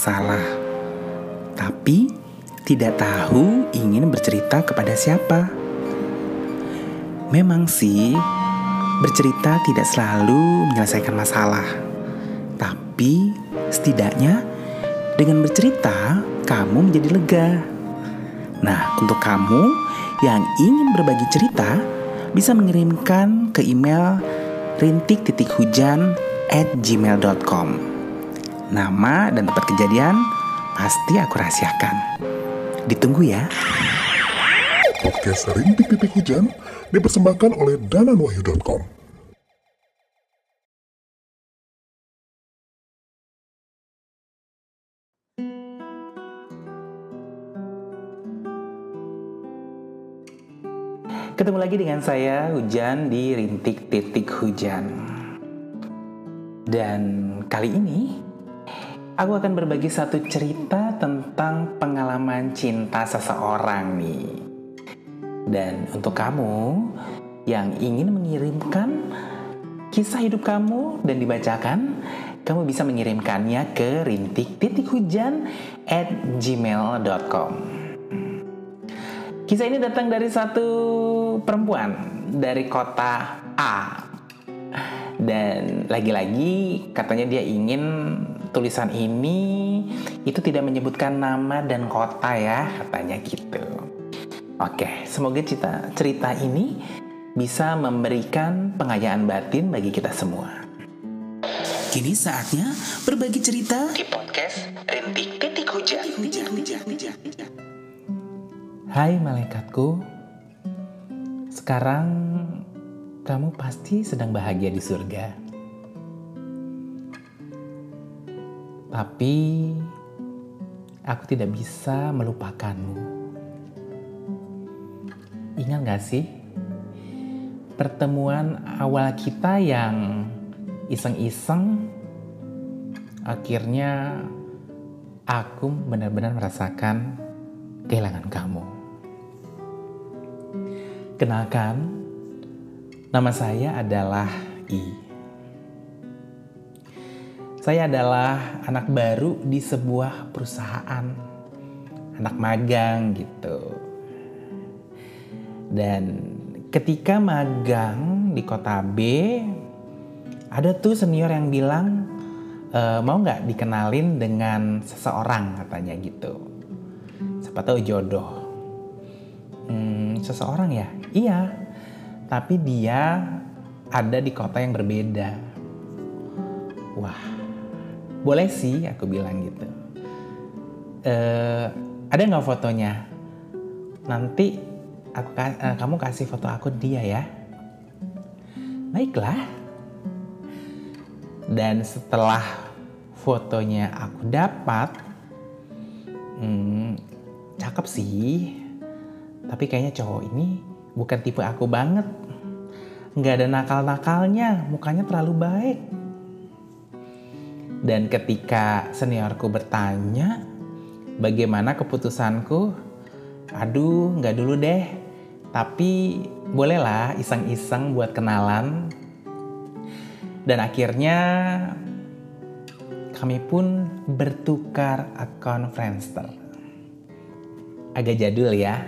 masalah, tapi tidak tahu ingin bercerita kepada siapa. Memang sih, bercerita tidak selalu menyelesaikan masalah, tapi setidaknya dengan bercerita kamu menjadi lega. Nah, untuk kamu yang ingin berbagi cerita, bisa mengirimkan ke email rintik-hujan at gmail.com Nama dan tempat kejadian pasti aku rahasiakan. Ditunggu ya. Podcast Rintik Titik Hujan dipersembahkan oleh dananwahyu.com. Ketemu lagi dengan saya Hujan di Rintik Titik Hujan. Dan kali ini aku akan berbagi satu cerita tentang pengalaman cinta seseorang nih. Dan untuk kamu yang ingin mengirimkan kisah hidup kamu dan dibacakan, kamu bisa mengirimkannya ke rintik titik hujan at gmail.com. Kisah ini datang dari satu perempuan dari kota A. Dan lagi-lagi katanya dia ingin tulisan ini itu tidak menyebutkan nama dan kota ya, katanya gitu. Oke, semoga cerita cerita ini bisa memberikan pengayaan batin bagi kita semua. Kini saatnya berbagi cerita di podcast Rintik Titik Hujan. Hujan, hujan, hujan, hujan. Hai malaikatku, sekarang kamu pasti sedang bahagia di surga. Tapi aku tidak bisa melupakanmu. Ingat gak sih pertemuan awal kita yang iseng-iseng akhirnya aku benar-benar merasakan kehilangan kamu. Kenalkan, nama saya adalah I. Saya adalah anak baru di sebuah perusahaan, anak magang gitu. Dan ketika magang di kota B, ada tuh senior yang bilang, e, mau nggak dikenalin dengan seseorang katanya gitu. Siapa tahu jodoh. Hmm, seseorang ya? Iya, tapi dia ada di kota yang berbeda. Wah, boleh sih aku bilang gitu. E, ada nggak fotonya? Nanti aku uh, kamu kasih foto aku dia ya. Baiklah. Dan setelah fotonya aku dapat, hmm, cakep sih. Tapi kayaknya cowok ini bukan tipe aku banget. Nggak ada nakal-nakalnya, mukanya terlalu baik. Dan ketika seniorku bertanya, bagaimana keputusanku? Aduh, nggak dulu deh. Tapi bolehlah iseng-iseng buat kenalan. Dan akhirnya kami pun bertukar akun Friendster. Agak jadul ya.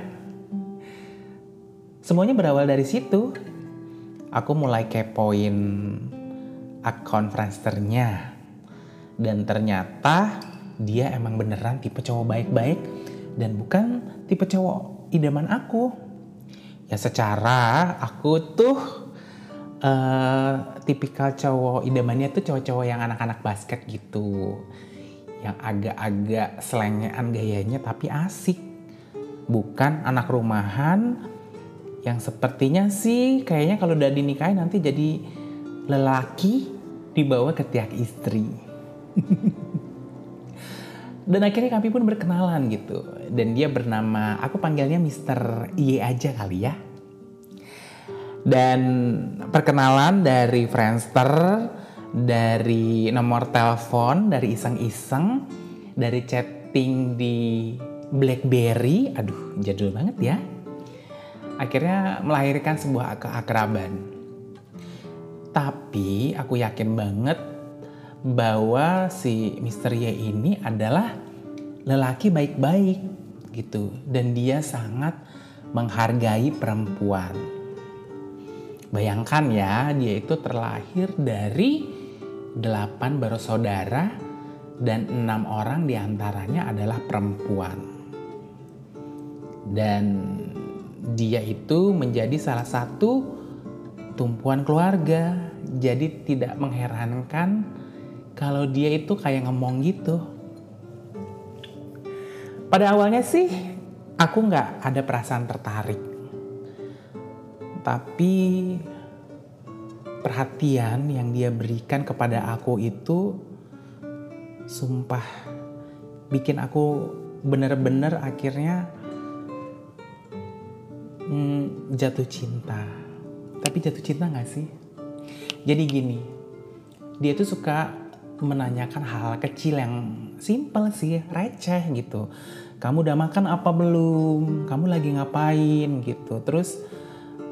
Semuanya berawal dari situ. Aku mulai kepoin akun Friendsternya. Dan ternyata dia emang beneran tipe cowok baik-baik dan bukan tipe cowok idaman aku. Ya secara aku tuh uh, tipikal cowok idamannya tuh cowok-cowok yang anak-anak basket gitu. Yang agak-agak selengean gayanya tapi asik. Bukan anak rumahan yang sepertinya sih kayaknya kalau udah dinikahin nanti jadi lelaki dibawa ke tiak istri. Dan akhirnya kami pun berkenalan gitu. Dan dia bernama, aku panggilnya Mr. Y aja kali ya. Dan perkenalan dari Friendster, dari nomor telepon, dari iseng-iseng, dari chatting di BlackBerry, aduh jadul banget ya. Akhirnya melahirkan sebuah keakraban. Tapi aku yakin banget bahwa si Mr. Y ini adalah lelaki baik-baik gitu dan dia sangat menghargai perempuan. Bayangkan ya, dia itu terlahir dari delapan bersaudara dan enam orang di antaranya adalah perempuan. Dan dia itu menjadi salah satu tumpuan keluarga. Jadi tidak mengherankan kalau dia itu kayak ngomong gitu. Pada awalnya sih aku nggak ada perasaan tertarik. Tapi perhatian yang dia berikan kepada aku itu sumpah bikin aku bener-bener akhirnya hmm, jatuh cinta. Tapi jatuh cinta gak sih? Jadi gini, dia tuh suka menanyakan hal, -hal kecil yang simple sih, receh gitu. Kamu udah makan apa belum? Kamu lagi ngapain gitu. Terus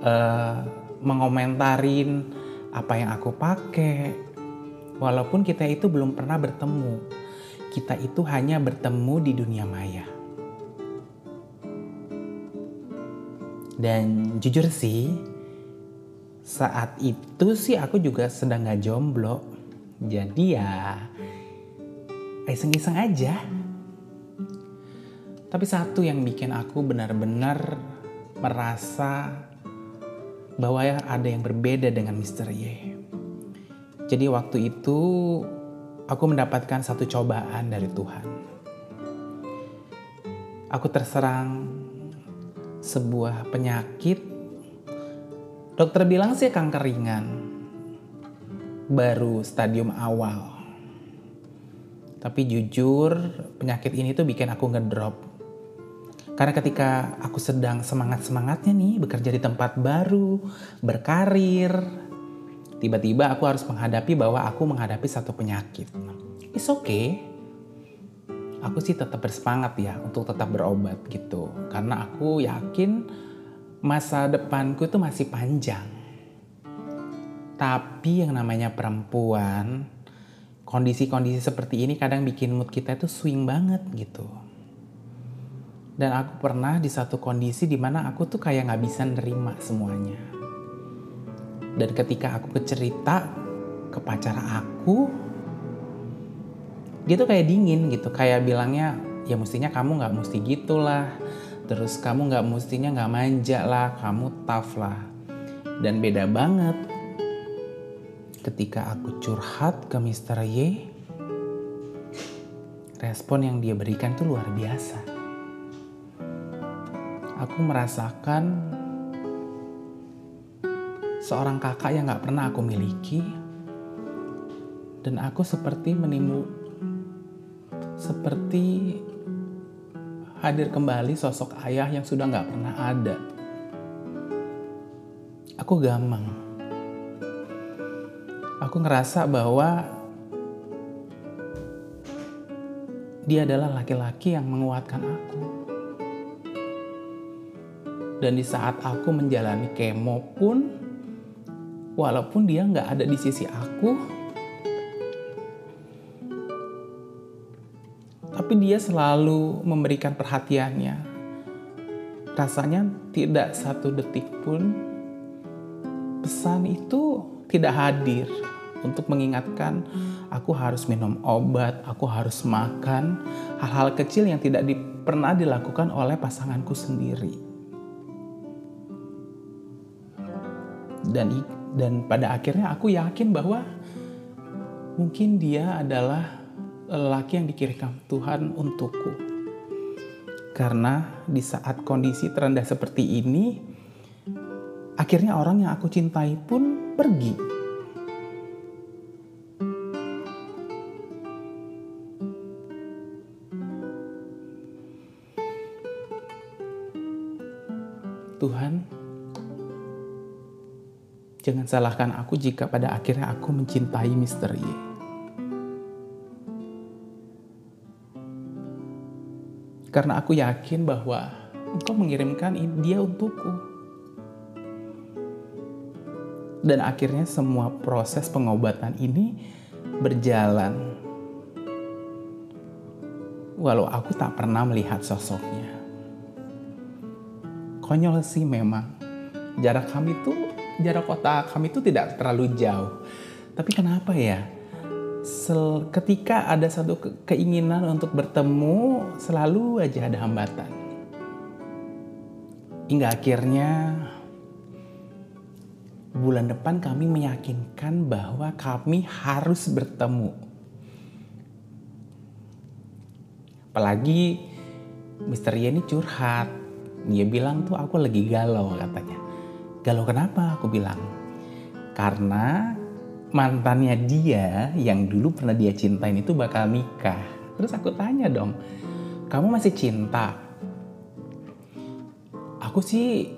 uh, mengomentarin apa yang aku pakai. Walaupun kita itu belum pernah bertemu. Kita itu hanya bertemu di dunia maya. Dan jujur sih, saat itu sih aku juga sedang gak jomblo. Jadi ya iseng-iseng aja. Tapi satu yang bikin aku benar-benar merasa bahwa ada yang berbeda dengan Mr. Y. Jadi waktu itu aku mendapatkan satu cobaan dari Tuhan. Aku terserang sebuah penyakit. Dokter bilang sih kanker ringan. Baru stadium awal. Tapi jujur penyakit ini tuh bikin aku ngedrop. Karena ketika aku sedang semangat-semangatnya nih bekerja di tempat baru, berkarir, tiba-tiba aku harus menghadapi bahwa aku menghadapi satu penyakit. It's okay aku sih tetap bersemangat ya untuk tetap berobat gitu karena aku yakin masa depanku itu masih panjang tapi yang namanya perempuan kondisi-kondisi seperti ini kadang bikin mood kita itu swing banget gitu. Dan aku pernah di satu kondisi di mana aku tuh kayak nggak bisa nerima semuanya. Dan ketika aku kecerita ke pacar aku dia tuh kayak dingin gitu kayak bilangnya ya mestinya kamu nggak mesti gitulah. Terus kamu nggak mestinya nggak manja lah kamu tough lah. Dan beda banget ketika aku curhat ke Mr. Y respon yang dia berikan tuh luar biasa aku merasakan seorang kakak yang nggak pernah aku miliki dan aku seperti menimbul seperti hadir kembali sosok ayah yang sudah nggak pernah ada. Aku gamang. Aku ngerasa bahwa dia adalah laki-laki yang menguatkan aku. Dan di saat aku menjalani kemo pun, walaupun dia nggak ada di sisi aku, tapi dia selalu memberikan perhatiannya. Rasanya tidak satu detik pun pesan itu tidak hadir untuk mengingatkan aku harus minum obat, aku harus makan, hal-hal kecil yang tidak di, pernah dilakukan oleh pasanganku sendiri. Dan dan pada akhirnya aku yakin bahwa mungkin dia adalah lelaki yang dikirimkan Tuhan untukku. Karena di saat kondisi terendah seperti ini, akhirnya orang yang aku cintai pun pergi. Tuhan, jangan salahkan aku jika pada akhirnya aku mencintai misteri. Karena aku yakin bahwa engkau mengirimkan dia untukku. Dan akhirnya semua proses pengobatan ini berjalan. Walau aku tak pernah melihat sosoknya. Konyol sih memang. Jarak kami tuh, jarak kota kami tuh tidak terlalu jauh. Tapi kenapa ya? Sel, ketika ada satu ke keinginan untuk bertemu, selalu aja ada hambatan. Hingga akhirnya bulan depan kami meyakinkan bahwa kami harus bertemu. Apalagi. Ye ini curhat. Dia bilang tuh aku lagi galau katanya. Galau kenapa? Aku bilang. Karena mantannya dia yang dulu pernah dia cintain itu bakal nikah. Terus aku tanya dong, kamu masih cinta? Aku sih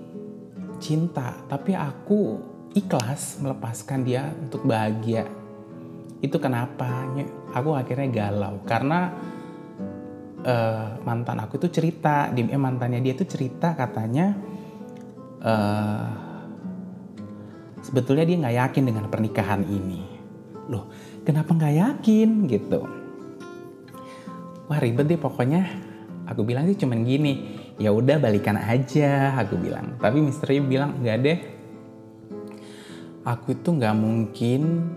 cinta, tapi aku ikhlas melepaskan dia untuk bahagia. Itu kenapa aku akhirnya galau karena uh, mantan aku itu cerita, di eh, mantannya dia itu cerita katanya uh, sebetulnya dia nggak yakin dengan pernikahan ini. Loh, kenapa nggak yakin gitu? Wah ribet deh pokoknya. Aku bilang sih cuman gini, ya udah balikan aja, aku bilang. Tapi misteri bilang nggak deh. Aku itu nggak mungkin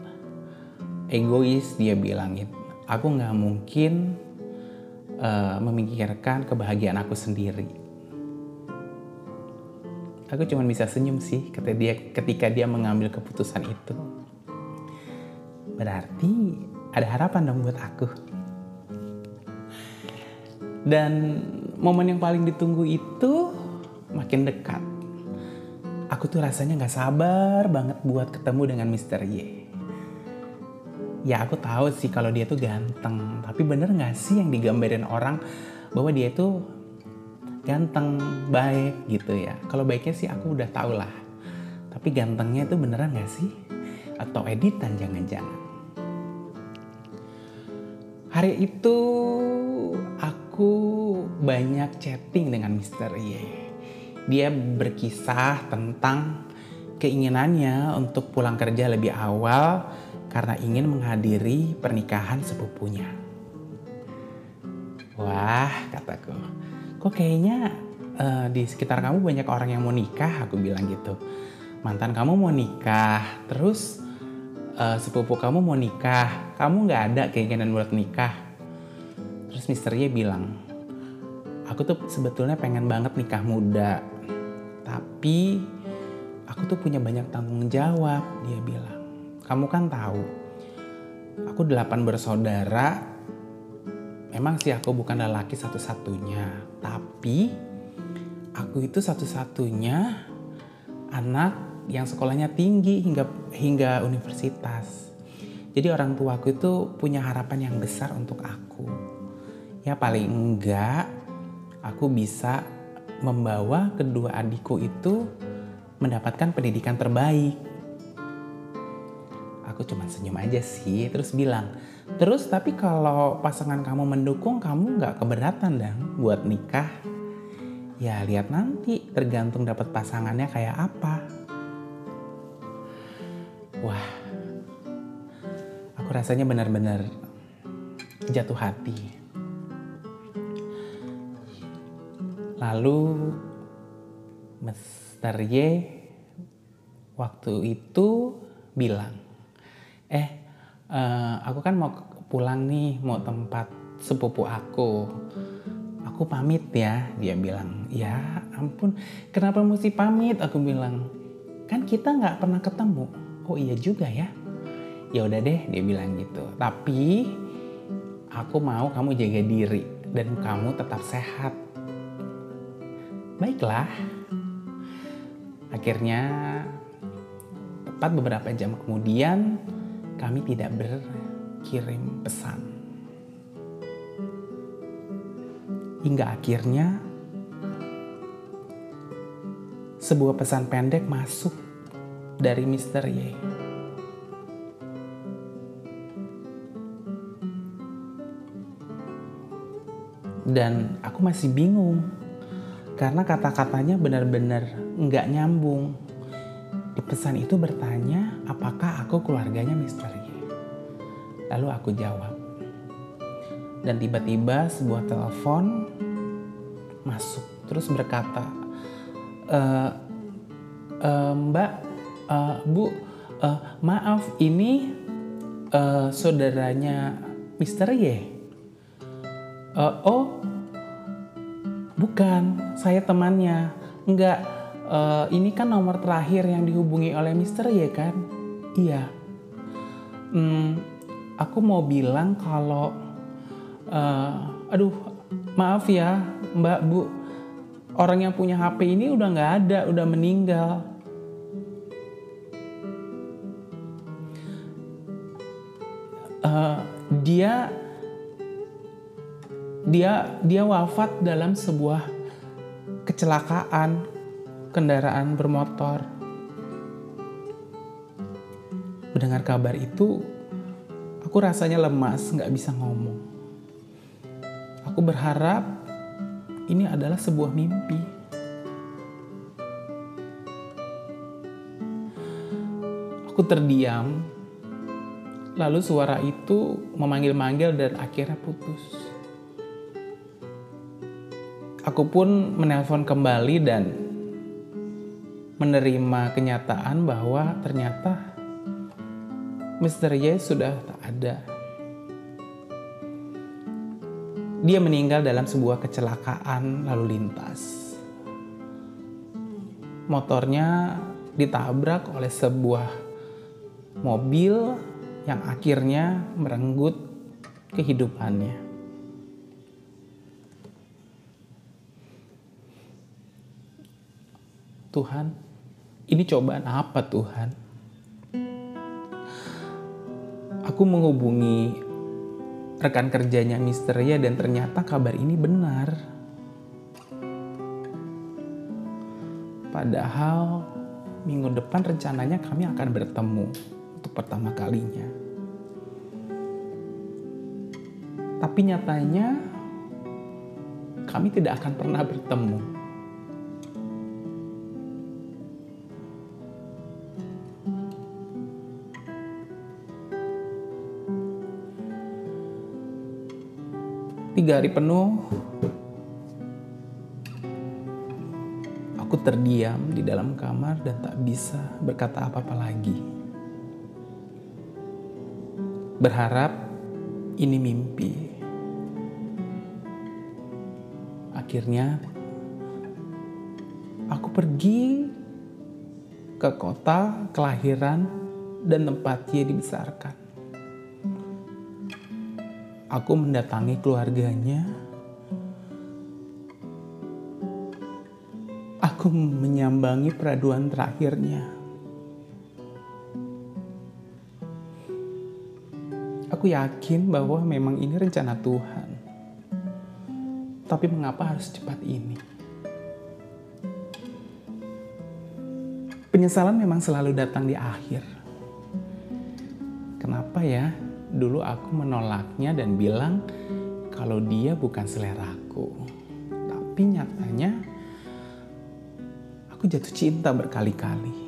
egois dia bilangin. Aku nggak mungkin uh, memikirkan kebahagiaan aku sendiri. Aku cuma bisa senyum sih ketika dia ketika dia mengambil keputusan itu. Berarti ada harapan dong buat aku. Dan momen yang paling ditunggu itu makin dekat. Aku tuh rasanya nggak sabar banget buat ketemu dengan Mr. Y ya aku tahu sih kalau dia tuh ganteng tapi bener nggak sih yang digambarin orang bahwa dia itu ganteng, baik gitu ya. Kalau baiknya sih aku udah tau lah. Tapi gantengnya itu beneran gak sih? Atau editan jangan-jangan. Hari itu aku banyak chatting dengan Mr. Y. Dia berkisah tentang keinginannya untuk pulang kerja lebih awal karena ingin menghadiri pernikahan sepupunya. Wah, kataku kok kayaknya uh, di sekitar kamu banyak orang yang mau nikah? Aku bilang gitu. Mantan kamu mau nikah terus uh, sepupu kamu mau nikah. Kamu nggak ada keinginan buat nikah. Terus misternya bilang aku tuh sebetulnya pengen banget nikah muda tapi aku tuh punya banyak tanggung jawab dia bilang kamu kan tahu aku delapan bersaudara Memang sih aku bukan lelaki satu-satunya, tapi aku itu satu-satunya anak yang sekolahnya tinggi hingga hingga universitas. Jadi orang tuaku itu punya harapan yang besar untuk aku. Ya paling enggak aku bisa membawa kedua adikku itu mendapatkan pendidikan terbaik. Aku cuma senyum aja sih, terus bilang, Terus tapi kalau pasangan kamu mendukung, kamu nggak keberatan dong buat nikah? Ya lihat nanti, tergantung dapat pasangannya kayak apa. Wah, aku rasanya benar-benar jatuh hati. Lalu Mr. Y waktu itu bilang, eh uh, aku kan mau pulang nih mau tempat sepupu aku. Aku pamit ya dia bilang. Ya ampun. Kenapa mesti pamit? Aku bilang. Kan kita nggak pernah ketemu. Oh iya juga ya. Ya udah deh dia bilang gitu. Tapi aku mau kamu jaga diri dan kamu tetap sehat. Baiklah. Akhirnya tepat beberapa jam kemudian kami tidak berkirim pesan. Hingga akhirnya sebuah pesan pendek masuk dari Mr. Y. Dan aku masih bingung karena kata-katanya benar-benar nggak nyambung di pesan itu bertanya apakah aku keluarganya Mr. Y. Lalu aku jawab. Dan tiba-tiba sebuah telepon masuk terus berkata, e, e, Mbak, e, Bu, e, maaf ini e, saudaranya Mister Y. E, oh, bukan, saya temannya. Enggak, e, ini kan nomor terakhir yang dihubungi oleh Mister Y kan? Iya. Hmm, aku mau bilang kalau uh, aduh maaf ya mbak bu orang yang punya HP ini udah nggak ada udah meninggal uh, dia dia dia wafat dalam sebuah kecelakaan kendaraan bermotor mendengar kabar itu aku rasanya lemas nggak bisa ngomong Aku berharap ini adalah sebuah mimpi. Aku terdiam, lalu suara itu memanggil-manggil dan akhirnya putus. Aku pun menelpon kembali dan menerima kenyataan bahwa ternyata Mr. Y sudah tak ada. Dia meninggal dalam sebuah kecelakaan lalu lintas. Motornya ditabrak oleh sebuah mobil yang akhirnya merenggut kehidupannya. Tuhan, ini cobaan apa Tuhan? Aku menghubungi rekan kerjanya Mister Ya dan ternyata kabar ini benar. Padahal minggu depan rencananya kami akan bertemu untuk pertama kalinya. Tapi nyatanya kami tidak akan pernah bertemu. Tiga hari penuh, aku terdiam di dalam kamar dan tak bisa berkata apa-apa lagi. Berharap ini mimpi. Akhirnya, aku pergi ke kota kelahiran dan tempat dia dibesarkan aku mendatangi keluarganya. Aku menyambangi peraduan terakhirnya. Aku yakin bahwa memang ini rencana Tuhan. Tapi mengapa harus cepat ini? Penyesalan memang selalu datang di akhir. Kenapa ya? Dulu aku menolaknya dan bilang kalau dia bukan seleraku. Tapi nyatanya aku jatuh cinta berkali-kali.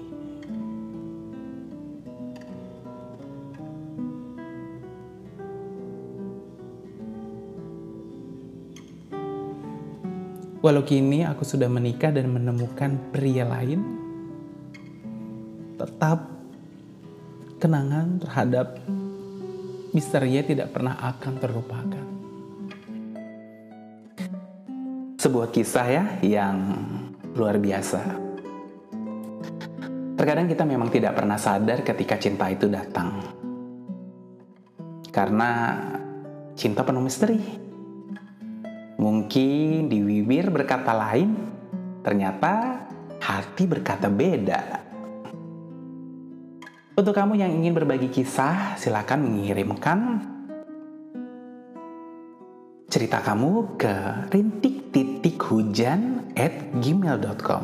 Walau kini aku sudah menikah dan menemukan pria lain, tetap kenangan terhadap misteri tidak pernah akan terlupakan. Sebuah kisah ya yang luar biasa. Terkadang kita memang tidak pernah sadar ketika cinta itu datang. Karena cinta penuh misteri. Mungkin di bibir berkata lain, ternyata hati berkata beda. Untuk kamu yang ingin berbagi kisah, silakan mengirimkan cerita kamu ke rintik titik hujan at gmail.com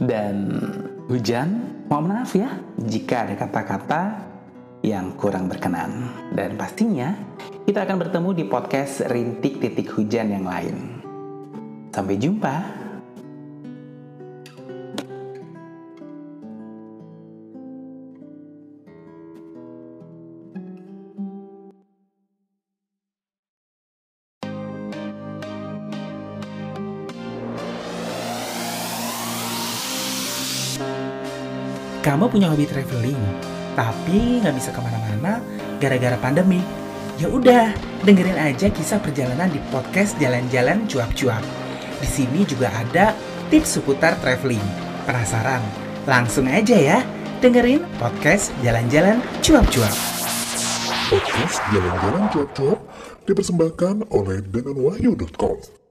dan hujan mohon maaf ya jika ada kata-kata yang kurang berkenan. Dan pastinya kita akan bertemu di podcast rintik titik hujan yang lain. Sampai jumpa Kamu punya hobi traveling, tapi nggak bisa ke mana-mana gara-gara pandemi. Ya udah, dengerin aja kisah perjalanan di podcast Jalan-Jalan Cuap-Cuap. Di sini juga ada tips seputar traveling. Penasaran? Langsung aja ya, dengerin podcast Jalan-Jalan Cuap-Cuap. Podcast Jalan-Jalan Cuap-Cuap dipersembahkan oleh denganwahyu.com.